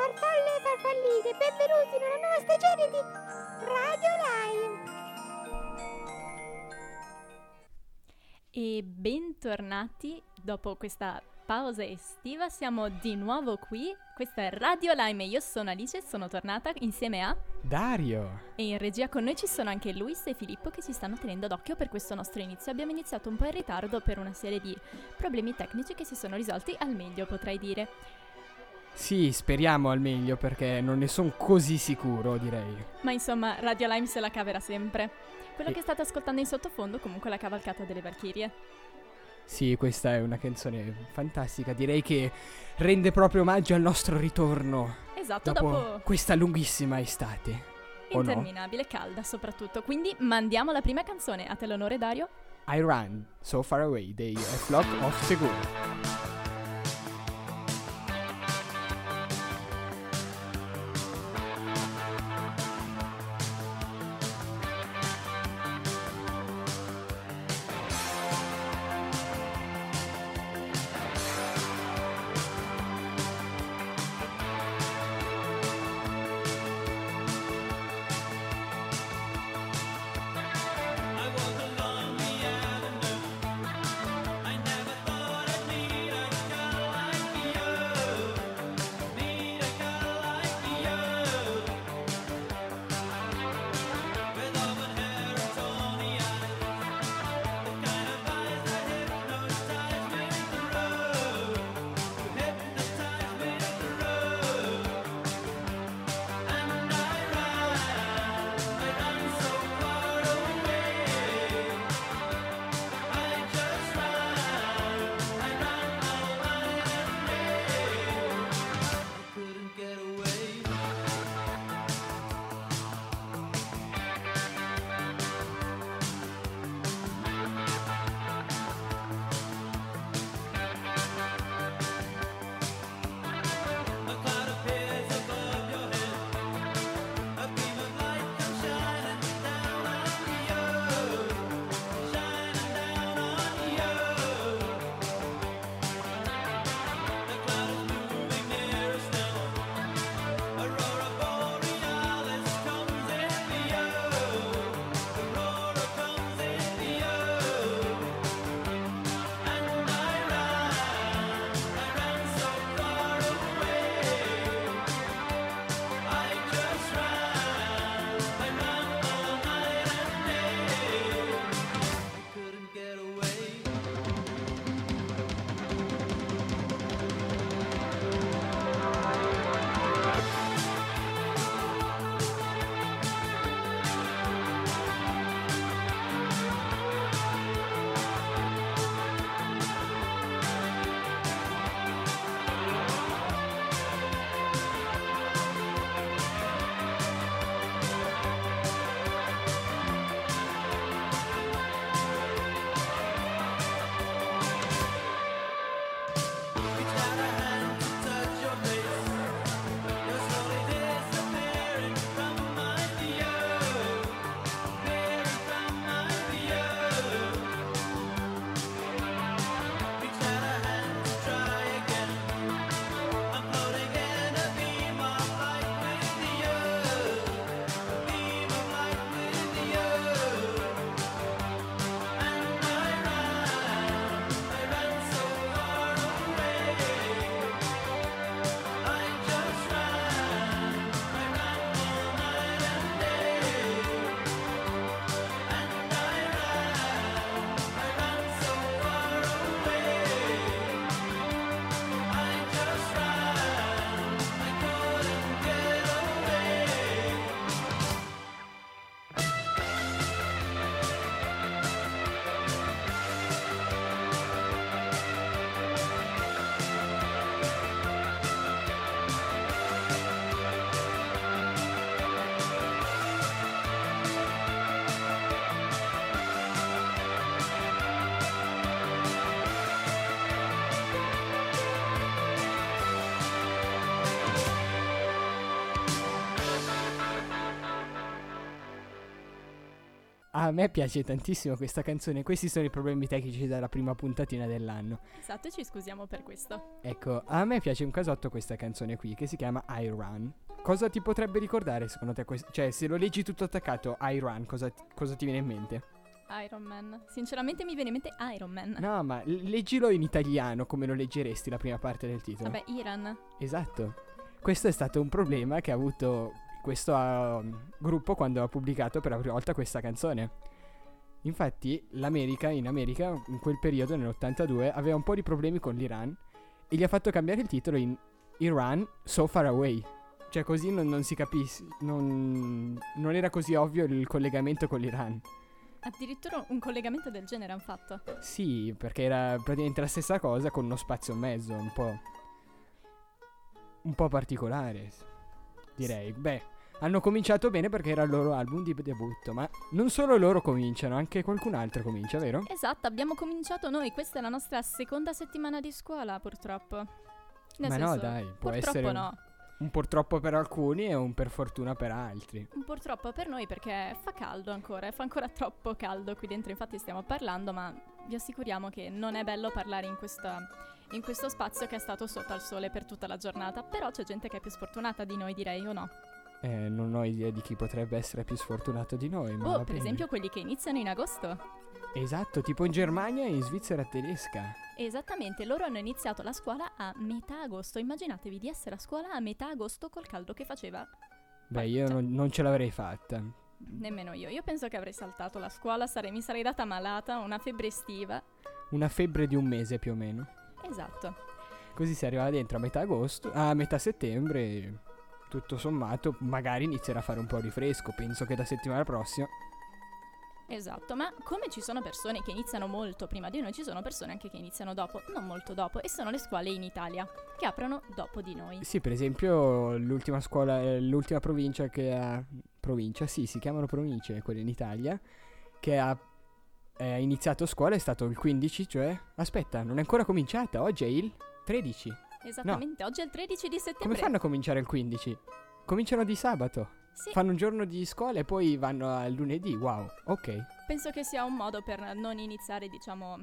farfalle e farfalline, benvenuti in una nuova stagione di Radio Lime. E bentornati dopo questa pausa estiva, siamo di nuovo qui. Questa è Radio Lime e io sono Alice e sono tornata insieme a Dario. E in regia con noi ci sono anche Luis e Filippo che ci stanno tenendo d'occhio per questo nostro inizio. Abbiamo iniziato un po' in ritardo per una serie di problemi tecnici che si sono risolti al meglio, potrei dire. Sì, speriamo al meglio perché non ne sono così sicuro, direi. Ma insomma, Radio Lime se la caverà sempre. Quella E- che state ascoltando in sottofondo comunque è la cavalcata delle Valchirie. Sì, questa è una canzone fantastica, direi che rende proprio omaggio al nostro ritorno Esatto, dopo, dopo questa lunghissima estate. o no? interminabile, calda soprattutto. Quindi mandiamo la prima canzone. A te l'onore Dario. I Run So Far Away dei Flock of Segur. A me piace tantissimo questa canzone. Questi sono i problemi tecnici della prima puntatina dell'anno. Esatto, ci scusiamo per questo. Ecco, a me piace un casotto questa canzone qui che si chiama I Run. Cosa ti potrebbe ricordare secondo te? quest- cioè, se lo leggi tutto attaccato, I Run, cosa, cosa ti viene in mente? Iron Man. Sinceramente mi viene in mente Iron Man. No, ma leggilo in italiano come lo leggeresti la prima parte del titolo. Vabbè, Iran. Esatto. Questo è stato un problema che ha avuto questo uh, gruppo quando ha pubblicato per la prima volta questa canzone. Infatti, l'America, in America, in quel periodo, nell'82, aveva un po' di problemi con l'Iran e gli ha fatto cambiare il titolo in Iran So Far Away. Cioè, così non, non si capisce. Non, non era così ovvio il collegamento con l'Iran. Addirittura un collegamento del genere hanno fatto. Sì, perché era praticamente la stessa cosa con uno spazio in mezzo, un po'. un po' particolare. Direi. Beh, hanno cominciato bene perché era il loro album di debutto, ma non solo loro cominciano, anche qualcun altro comincia, vero? Esatto, abbiamo cominciato noi. Questa è la nostra seconda settimana di scuola, purtroppo. Nel ma no, senso, dai, può purtroppo essere no. un purtroppo per alcuni e un per fortuna per altri. Un Purtroppo per noi perché fa caldo ancora, e fa ancora troppo caldo qui dentro, infatti stiamo parlando, ma vi assicuriamo che non è bello parlare in, questa- in questo spazio che è stato sotto al sole per tutta la giornata, però c'è gente che è più sfortunata di noi, direi, o no? Eh, non ho idea di chi potrebbe essere più sfortunato di noi, ma Oh, per esempio quelli che iniziano in agosto. Esatto, tipo in Germania e in Svizzera tedesca. Esattamente, loro hanno iniziato la scuola a metà agosto. Immaginatevi di essere a scuola a metà agosto col caldo che faceva. Beh, io Cioè- non, non ce l'avrei fatta. Nemmeno io. Io penso che avrei saltato la scuola, sarei- mi sarei data malata, una febbre estiva. Una febbre di un mese più o meno. Esatto. Così si arriva dentro a metà agosto, a metà settembre. Tutto sommato, magari inizierà a fare un po' di fresco. Penso che da settimana prossima. Esatto, ma come ci sono persone che iniziano molto prima di noi, ci sono persone anche che iniziano dopo, non molto dopo, e sono le scuole in Italia, che aprono dopo di noi. Sì, per esempio, l'ultima scuola, eh, l'ultima provincia che ha. Provincia, sì, si chiamano province quelle in Italia. Che ha eh, iniziato scuola è stato il 15, cioè. Aspetta, non è ancora cominciata. Oggi è il 13. Esattamente, oggi è il 13 di settembre. Come fanno a cominciare il 15? Cominciano di sabato. Sì, Fanno un giorno di scuola e poi vanno al lunedì. Wow, ok. penso che sia un modo per non iniziare, diciamo...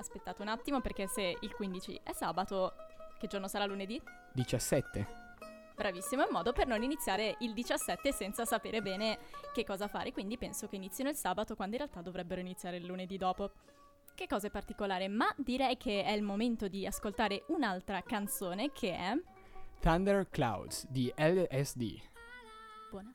Aspettate un attimo, perché se il 15 è sabato, che giorno sarà lunedì? 17. Bravissimo, è un modo per non iniziare il 17 senza sapere bene che cosa fare, quindi penso che inizino il sabato quando in realtà dovrebbero iniziare il lunedì dopo. Che cosa è particolare, ma direi che è il momento di ascoltare un'altra canzone che è... Thunder Clouds di LSD. Buon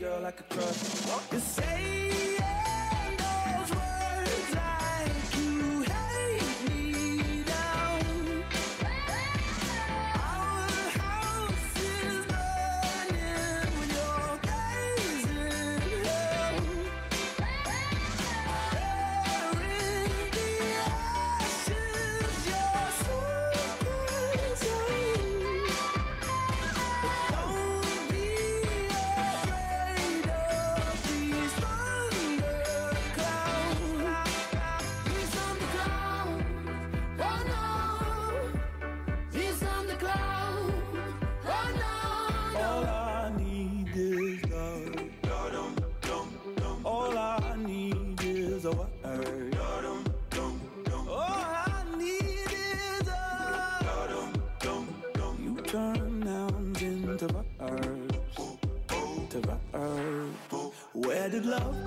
girl I could trust. You say those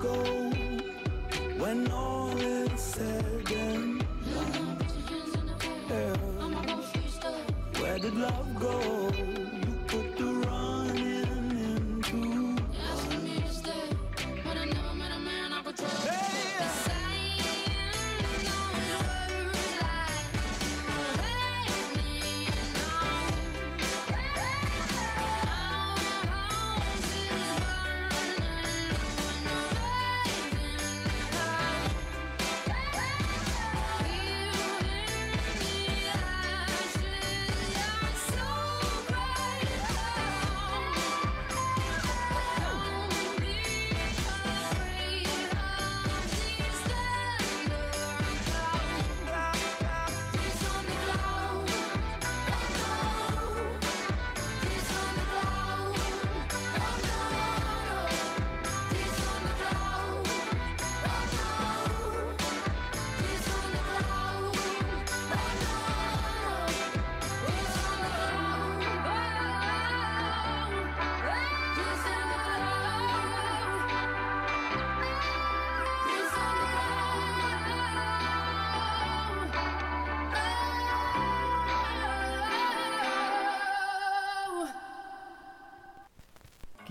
go when all is said and done? Yeah. Where did love go? You put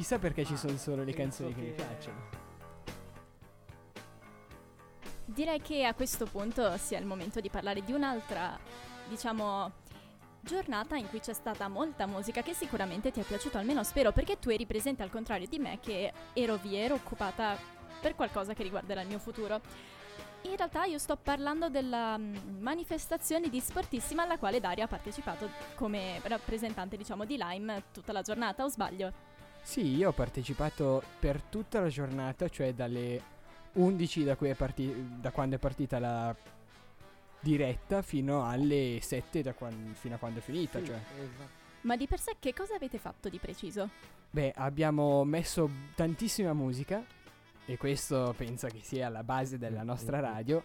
Chissà perché ci sono solo le canzoni che mi che- piacciono. Direi che a questo punto sia il momento di parlare di un'altra, diciamo, giornata in cui c'è stata molta musica che sicuramente ti è piaciuto, almeno spero, perché tu eri presente al contrario di me che ero via, ero occupata per qualcosa che riguarderà il mio futuro. In realtà io sto parlando della mm, manifestazione di Sportissima alla quale Daria ha partecipato come rappresentante, diciamo, di Lime tutta la giornata, o sbaglio? Sì, io ho partecipato per tutta la giornata, cioè dalle 11 da, cui è parti- da quando è partita la diretta fino alle 7 da quan- fino a quando è finita. Sì, Cioè. esatto. Ma di per sé che cosa avete fatto di preciso? Beh, abbiamo messo tantissima musica e questo penso che sia la base della Mm, nostra mm, mm. radio.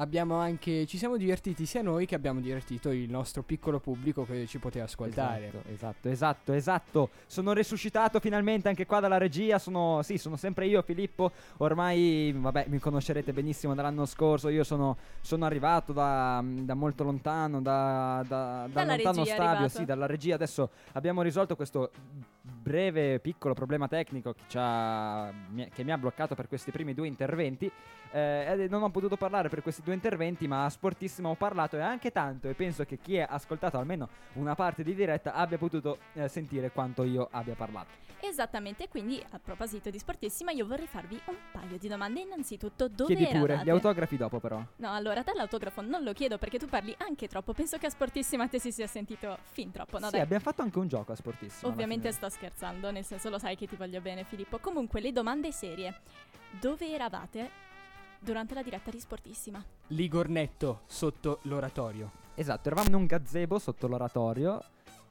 Abbiamo anche, ci siamo divertiti sia noi che abbiamo divertito il nostro piccolo pubblico che ci poteva ascoltare. Esatto, esatto, esatto, esatto. Sono resuscitato finalmente anche qua dalla regia. Sono, sì, sono sempre io, Filippo. Ormai, vabbè, mi conoscerete benissimo dall'anno scorso. Io sono, sono arrivato da, da molto lontano, da, da, da lontano arrivato. Sì, dalla regia. Adesso abbiamo risolto questo breve, piccolo problema tecnico che, che mi ha bloccato per questi primi due interventi. Eh, non ho potuto parlare per questi due interventi, ma a Sportissimo ho parlato e anche tanto. E penso che chi ha ascoltato almeno una parte di diretta abbia potuto eh, sentire quanto io abbia parlato. Esattamente, quindi a proposito di Sportissima io vorrei farvi un paio di domande. Innanzitutto, dove Chiedi pure, eravate? gli autografi dopo però. No, allora, te l'autografo non lo chiedo perché tu parli anche troppo. Penso che a Sportissima te si sia sentito fin troppo, no sì, dai. abbiamo fatto anche un gioco a Sportissimo. alla Ovviamente sto scherzando, nel senso lo sai che ti voglio bene Filippo. Comunque, le domande serie. Dove eravate durante la diretta di Sportissima? Ligornetto sotto l'oratorio. Esatto, eravamo in un gazebo sotto l'oratorio.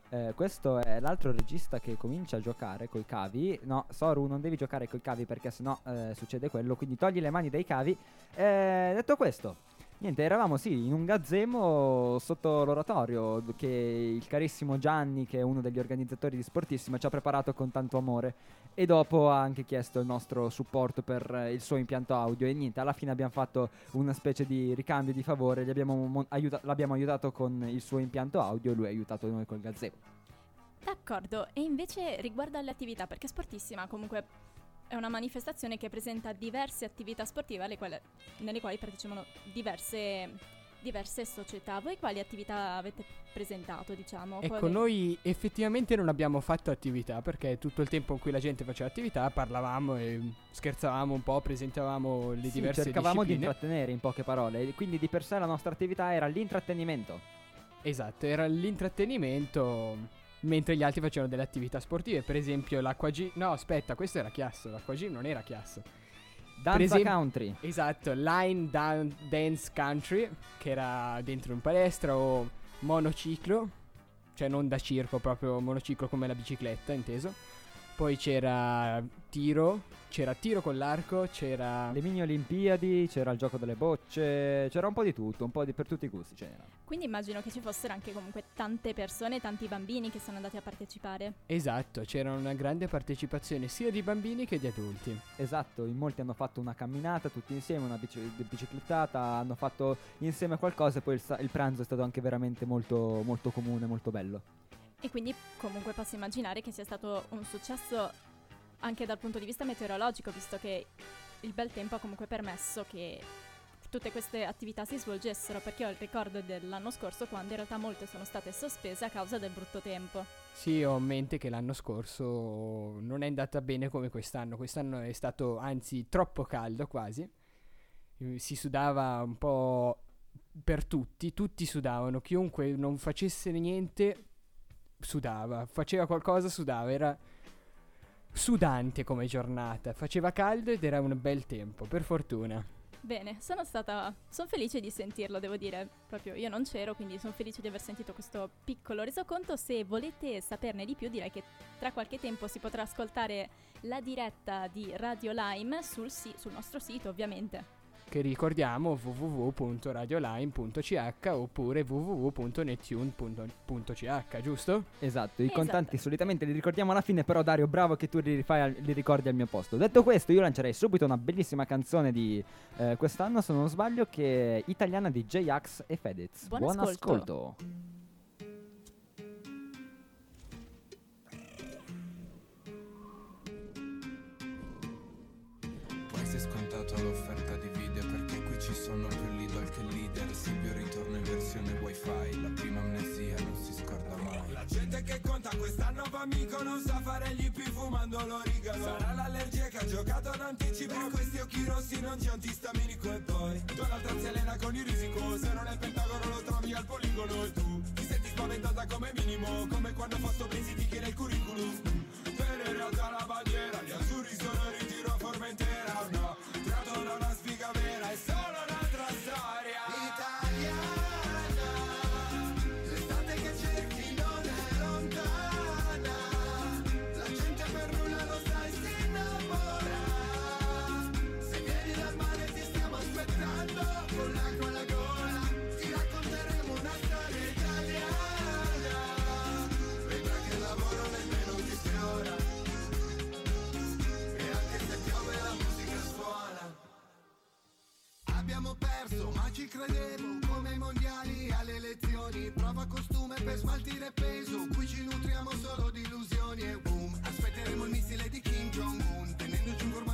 Eh, questo è l'altro regista che comincia a giocare coi cavi. No, Soru, non devi giocare coi cavi perché sennò eh, succede quello. Quindi togli le mani dai cavi. Eh, detto questo, niente, eravamo sì in un gazebo sotto l'oratorio che il carissimo Gianni, che è uno degli organizzatori di Sportissima, ci ha preparato con tanto amore. E dopo ha anche chiesto il nostro supporto per eh, il suo impianto audio. E niente, alla fine abbiamo fatto una specie di ricambio di favore. Mon- aiuta- l'abbiamo aiutato con il suo impianto audio e lui ha aiutato noi col gazebo. D'accordo, e invece riguardo alle attività, perché Sportissima comunque è una manifestazione che presenta diverse attività sportive alle quali- nelle quali partecipano diverse, diverse società. Voi quali attività avete presentato, diciamo? Ecco, Quali- noi effettivamente non abbiamo fatto attività perché tutto il tempo in cui la gente faceva attività parlavamo e scherzavamo un po', presentavamo le Sì, diverse cercavamo di discipline. intrattenere in poche parole. e Quindi di per sé la nostra attività era l'intrattenimento. Esatto, era l'intrattenimento mentre gli altri facevano delle attività sportive, per esempio l'acqua gym. No, aspetta, questo era chiasso, l'acqua gym non era chiasso. Danza esem- country. Esatto, Line Dan- Dance Country, che era dentro in palestra, o monociclo, cioè non da circo, proprio monociclo come la bicicletta, inteso. Poi c'era tiro, c'era tiro con l'arco, c'era... Le mini Olimpiadi, c'era il gioco delle bocce, c'era un po' di tutto, un po' di, per tutti i gusti c'era. Quindi immagino che ci fossero anche comunque tante persone, tanti bambini che sono andati a partecipare. Esatto, c'era una grande partecipazione sia di bambini che di adulti. Esatto, in molti hanno fatto una camminata tutti insieme, una bici- biciclettata, hanno fatto insieme qualcosa e poi il, sa- il pranzo è stato anche veramente molto, molto comune, molto bello. E quindi comunque posso immaginare che sia stato un successo anche dal punto di vista meteorologico, visto che il bel tempo ha comunque permesso che tutte queste attività si svolgessero, perché ho il ricordo dell'anno scorso quando in realtà molte sono state sospese a causa del brutto tempo. Sì, ho in mente che l'anno scorso non è andata bene come quest'anno. Quest'anno è stato anzi troppo caldo quasi. Eh, Si sudava un po' per tutti, tutti sudavano. Chiunque non facesse niente sudava, faceva qualcosa sudava, era sudante come giornata. Faceva caldo ed era un bel tempo, per fortuna. Bene, sono stata. sono felice di sentirlo, devo dire. Proprio io non c'ero, quindi sono felice di aver sentito questo piccolo resoconto. Se volete saperne di più, direi che tra qualche tempo si potrà ascoltare la diretta di Radio Lime sul, si- sul nostro sito, ovviamente. Che ricordiamo www.radioline.ch oppure www.nettune.ch, giusto? Esatto, i Esatto. contanti solitamente li ricordiamo alla fine, però Dario, bravo che tu li, rifai al- li ricordi al mio posto. Detto questo, io lancerei subito una bellissima canzone di eh, quest'anno, se non sbaglio, che è italiana di J-Ax e Fedez. Buon ascolto. ascolto. Amico non sa fare gli ippi fumando l'origano Sarà l'allergia che ha giocato ad anticipo Per questi occhi rossi non c'è antistaminico E poi. Donald Trump si allena con il risico Se non è il pentagono lo trovi al poligono E tu ti senti spaventata come minimo Come quando Pensi ti chiede il curriculum. Per in realtà la bandiera Gli azzurri sono in ritiro a Formentera. No, tratto da una sfiga vera È solo credevo Come ai mondiali alle elezioni. Prova costume per smaltire peso Qui ci nutriamo solo di illusioni. E boom, aspetteremo il missile di Kim Jong-un Tenendoci informati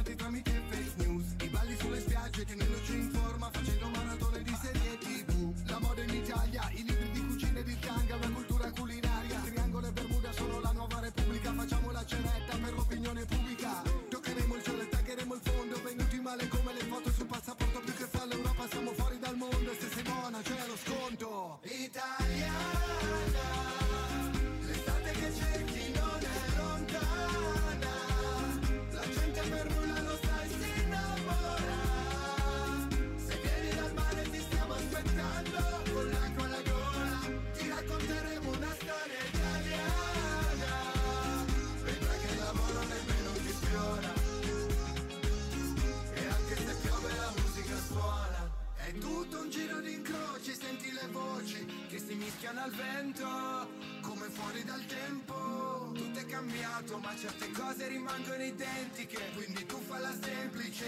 si mischiano al vento Come fuori dal tempo. Tutto è cambiato ma certe cose rimangono identiche. Quindi tu falla semplice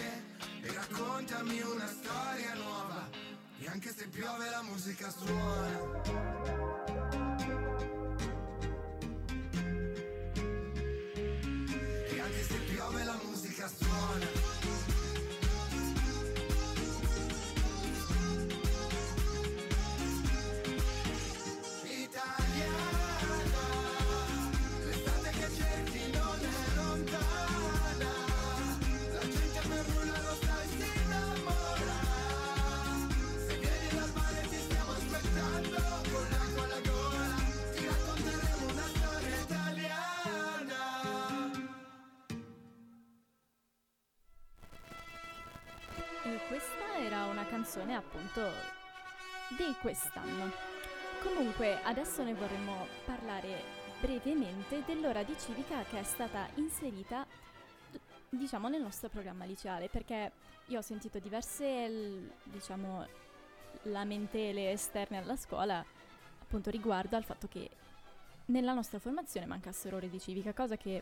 E raccontami una storia nuova. E anche se piove la musica suona. E anche se piove la musica suona E questa era una canzone appunto di quest'anno. Comunque adesso ne vorremmo parlare brevemente dell'ora di civica che è stata inserita diciamo nel nostro programma liceale perché io ho sentito diverse diciamo lamentele esterne alla scuola appunto riguardo al fatto che nella nostra formazione mancassero ore di civica, cosa che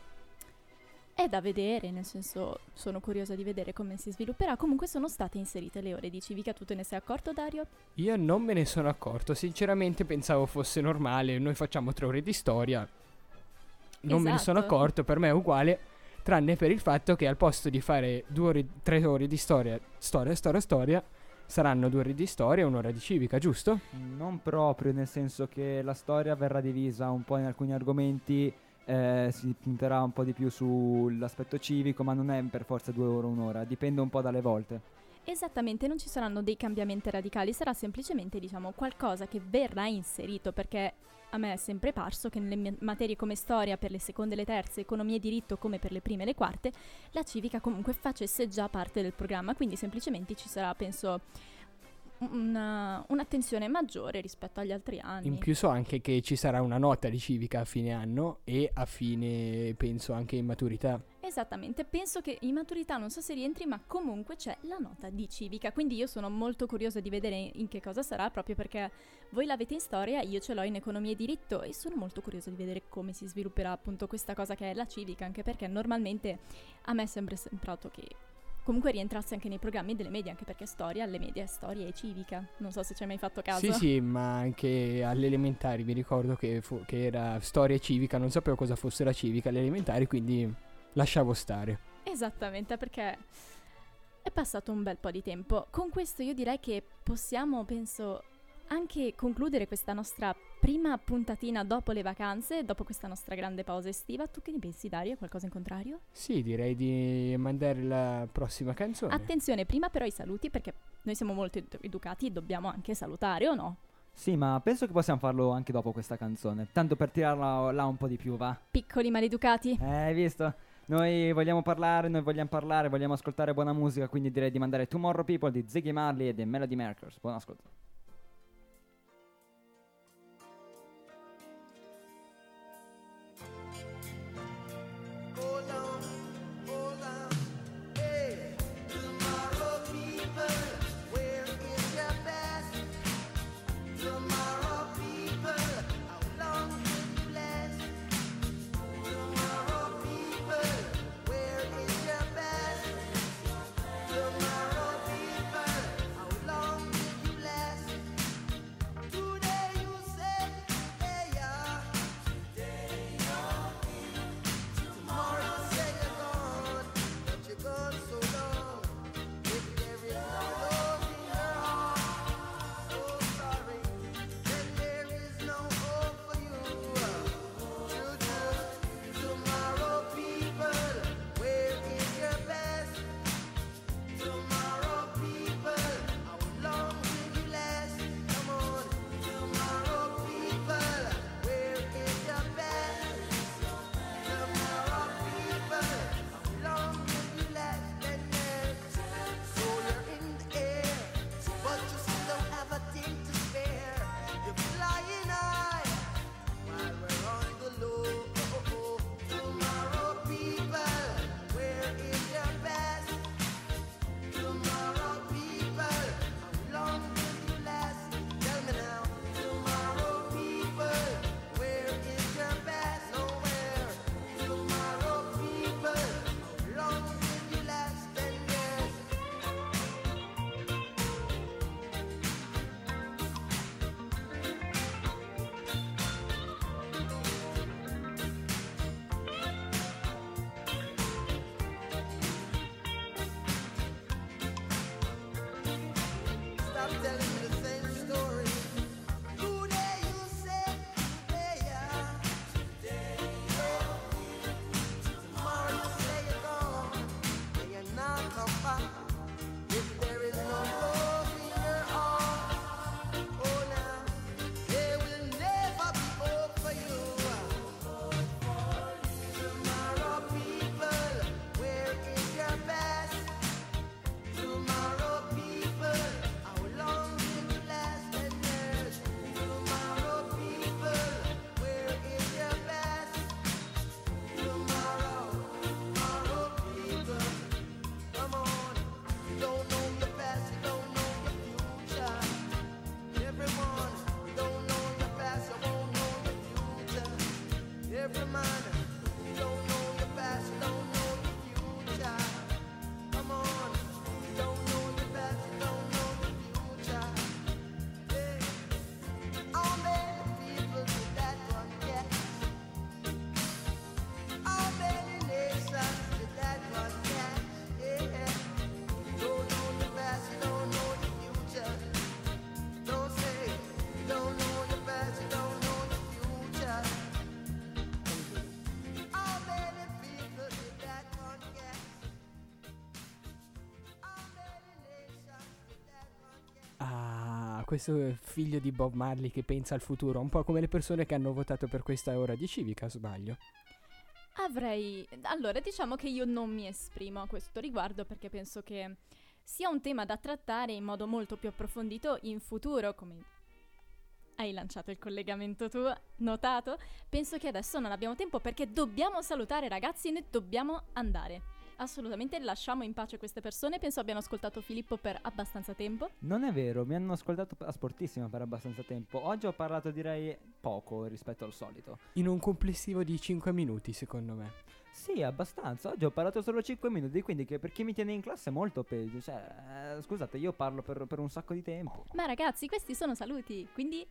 è da vedere, nel senso sono curiosa di vedere come si svilupperà. Comunque sono state inserite le ore di civica, tu te ne sei accorto Dario? Io non me ne sono accorto, sinceramente pensavo fosse normale, noi facciamo tre ore di storia. Non me ne sono Esatto. accorto, per me è uguale, tranne per il fatto che al posto di fare due ore, tre ore di storia, storia, storia, storia, saranno due ore di storia e un'ora di civica, giusto? Non proprio, nel senso che la storia verrà divisa un po' in alcuni argomenti, eh, si punterà un po' di più sull'aspetto civico, ma non è per forza due ore o un'ora, dipende un po' dalle volte. Esattamente, non ci saranno dei cambiamenti radicali, sarà semplicemente, diciamo, qualcosa che verrà inserito perché a me è sempre parso che nelle materie come storia per le seconde e le terze, economia e diritto come per le prime e le quarte, la civica comunque facesse già parte del programma, quindi semplicemente ci sarà, penso, una- un'attenzione maggiore rispetto agli altri anni. In più so anche che ci sarà una nota di civica a fine anno e a fine, penso, anche in maturità. Esattamente, penso che in maturità non so se rientri, ma comunque c'è la nota di civica, quindi io sono molto curiosa di vedere in che cosa sarà, proprio perché voi l'avete in storia, io ce l'ho in economia e diritto e sono molto curiosa di vedere come si svilupperà appunto questa cosa che è la civica, anche perché normalmente a me è sempre sembrato che comunque rientrasse anche nei programmi delle medie, anche perché storia alle medie è storia e civica, non so se ci hai mai fatto caso. Sì, sì, ma anche alle elementari mi ricordo che, fu- che era storia civica, non sapevo cosa fosse la civica alle elementari, quindi lasciavo stare. Esattamente, perché è passato un bel po' di tempo. Con questo io direi che possiamo, penso, anche concludere questa nostra prima puntatina dopo le vacanze, dopo questa nostra grande pausa estiva. Tu che ne pensi, Dario? Qualcosa in contrario? Sì, direi di mandare la prossima canzone. Attenzione, prima però i saluti perché noi siamo molto edu- educati e dobbiamo anche salutare o no? Sì, ma penso che possiamo farlo anche dopo questa canzone. Tanto per tirarla là un po' di più, va? Piccoli maleducati. Eh, hai visto? Noi vogliamo parlare, noi vogliamo parlare, vogliamo ascoltare buona musica, quindi direi di mandare Tomorrow People di Ziggy Marley e dei Melody Makers. Buon ascolto. Questo il figlio di Bob Marley che pensa al futuro, un po' come le persone che hanno votato per questa ora di civica, sbaglio. Avrei... Allora, diciamo che io non mi esprimo a questo riguardo perché penso che sia un tema da trattare in modo molto più approfondito in futuro, come hai lanciato il collegamento tu, notato? Penso che adesso non abbiamo tempo perché dobbiamo salutare ragazzi, noi dobbiamo andare. Assolutamente, lasciamo in pace queste persone, penso abbiano ascoltato Filippo per abbastanza tempo. Non è vero, mi hanno ascoltato a sportissima per abbastanza tempo. Oggi ho parlato direi poco rispetto al solito. In un complessivo di 5 minuti, secondo me. Sì, abbastanza. Oggi ho parlato solo 5 minuti, quindi che per chi mi tiene in classe è molto peggio. Cioè, eh, scusate, io parlo per, per un sacco di tempo. Ma ragazzi, questi sono saluti, quindi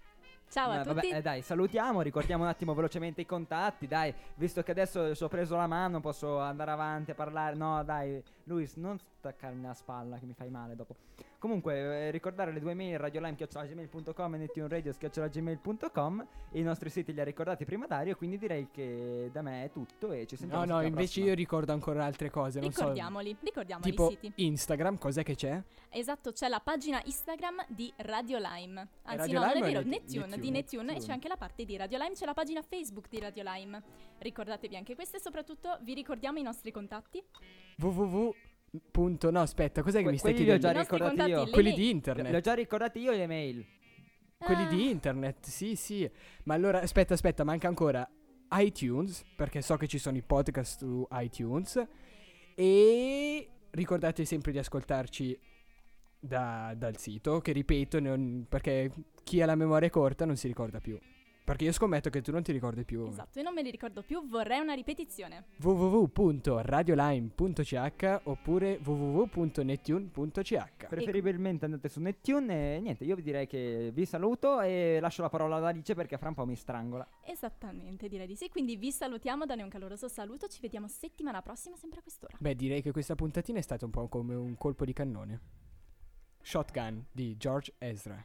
ciao a Eh, tutti. vabbè, eh, dai, salutiamo, ricordiamo un attimo velocemente i contatti, dai, visto che adesso ci ho preso la mano, posso andare avanti a parlare. No, dai, Luis, non staccarmi la spalla che mi fai male dopo. Comunque, eh, ricordare le due mail radiolime.gmail.com e nettuneradio.gmail.com i nostri siti li ha ricordati prima Dario, quindi direi che da me è tutto e ci sentiamo No, no, invece prossima. io ricordo ancora altre cose. Non so. Ricordiamoli, ricordiamoli Tipo i siti. Instagram, cos'è che c'è? Esatto, c'è la pagina Instagram di Radio Lime. Anzi, Radio no, non è Lime o vero, Net- Neptune, Neptune? di Neptune, e c'è anche la parte di Radio Lime, c'è la pagina Facebook di Radio Lime. Ricordatevi anche queste e soprattutto vi ricordiamo i nostri contatti. www. Punto, no, aspetta, cos'è che Que- mi stai quelli li ho chiedendo? già ricordati io. Quelli di Li ho internet. già ricordati io le mail. Quelli Ah, di internet, sì, sì. Ma allora, aspetta, aspetta, manca ancora iTunes, perché so che ci sono i podcast su iTunes. E ricordate sempre di ascoltarci da- dal sito, che ripeto, non- perché chi ha la memoria corta non si ricorda più. Perché io scommetto che tu non ti ricordi più. Esatto, io non me li ricordo più, vorrei una ripetizione. www.radiolime.ch oppure www.netune.ch Preferibilmente andate su Neptune e niente, io vi direi che vi saluto e lascio la parola ad Alice perché fra un po' mi strangola. Esattamente, direi di sì. Quindi vi salutiamo, dane un caloroso saluto, ci vediamo settimana prossima sempre a quest'ora. Beh, direi che questa puntatina è stata un po' come un colpo di cannone. Shotgun di George Ezra.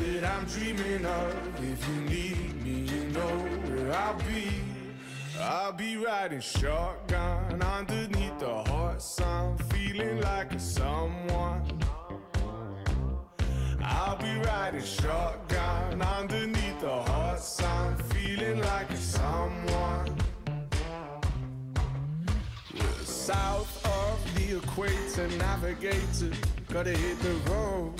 that I'm dreaming of. If you need me, you know where I'll be. I'll be riding shotgun underneath the hot sun, feeling like a someone. I'll be riding shotgun underneath the hot sun, feeling like a someone. South of the equator, navigator. Gotta hit the road,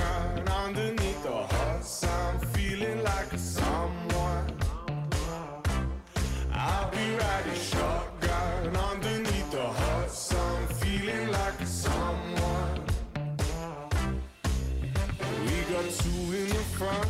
underneath the hot sun, feeling like a someone. I'll be riding shotgun underneath the hot sun, feeling like a someone. We got two in the front,